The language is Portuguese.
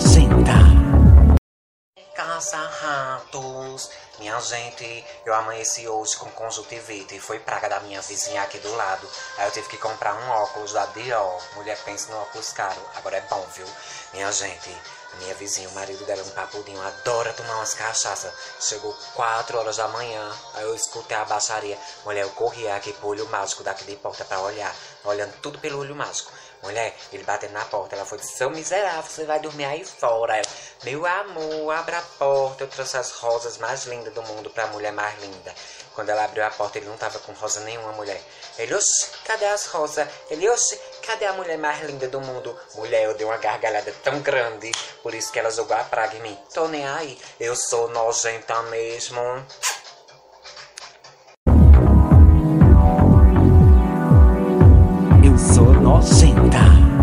sentar. Caça-ratos, minha gente, eu amanheci hoje com conjuntivite e foi praga da minha vizinha aqui do lado. Aí eu tive que comprar um óculos da Dior. Mulher pensa no óculos caro, agora é bom, viu? Minha gente, minha vizinha, o marido dela é um papudinho, adora tomar umas cachaças. Chegou 4 horas da manhã, aí eu escutei a baixaria. Mulher, eu corri aqui pro olho mágico daqui de porta pra olhar, olhando tudo pelo olho mágico. Mulher, ele batendo na porta, ela foi, seu miserável, você vai dormir aí fora. Ela, meu amor, abra a porta, eu trouxe as rosas mais lindas do mundo pra mulher mais linda. Quando ela abriu a porta, ele não tava com rosa nenhuma, mulher. Ele, oxe, cadê as rosas? Ele, oxe, cadê a mulher mais linda do mundo? Mulher, eu dei uma gargalhada tão grande, por isso que ela jogou a praga em mim. Tô nem aí, eu sou nojenta mesmo. Eu sou nojenta.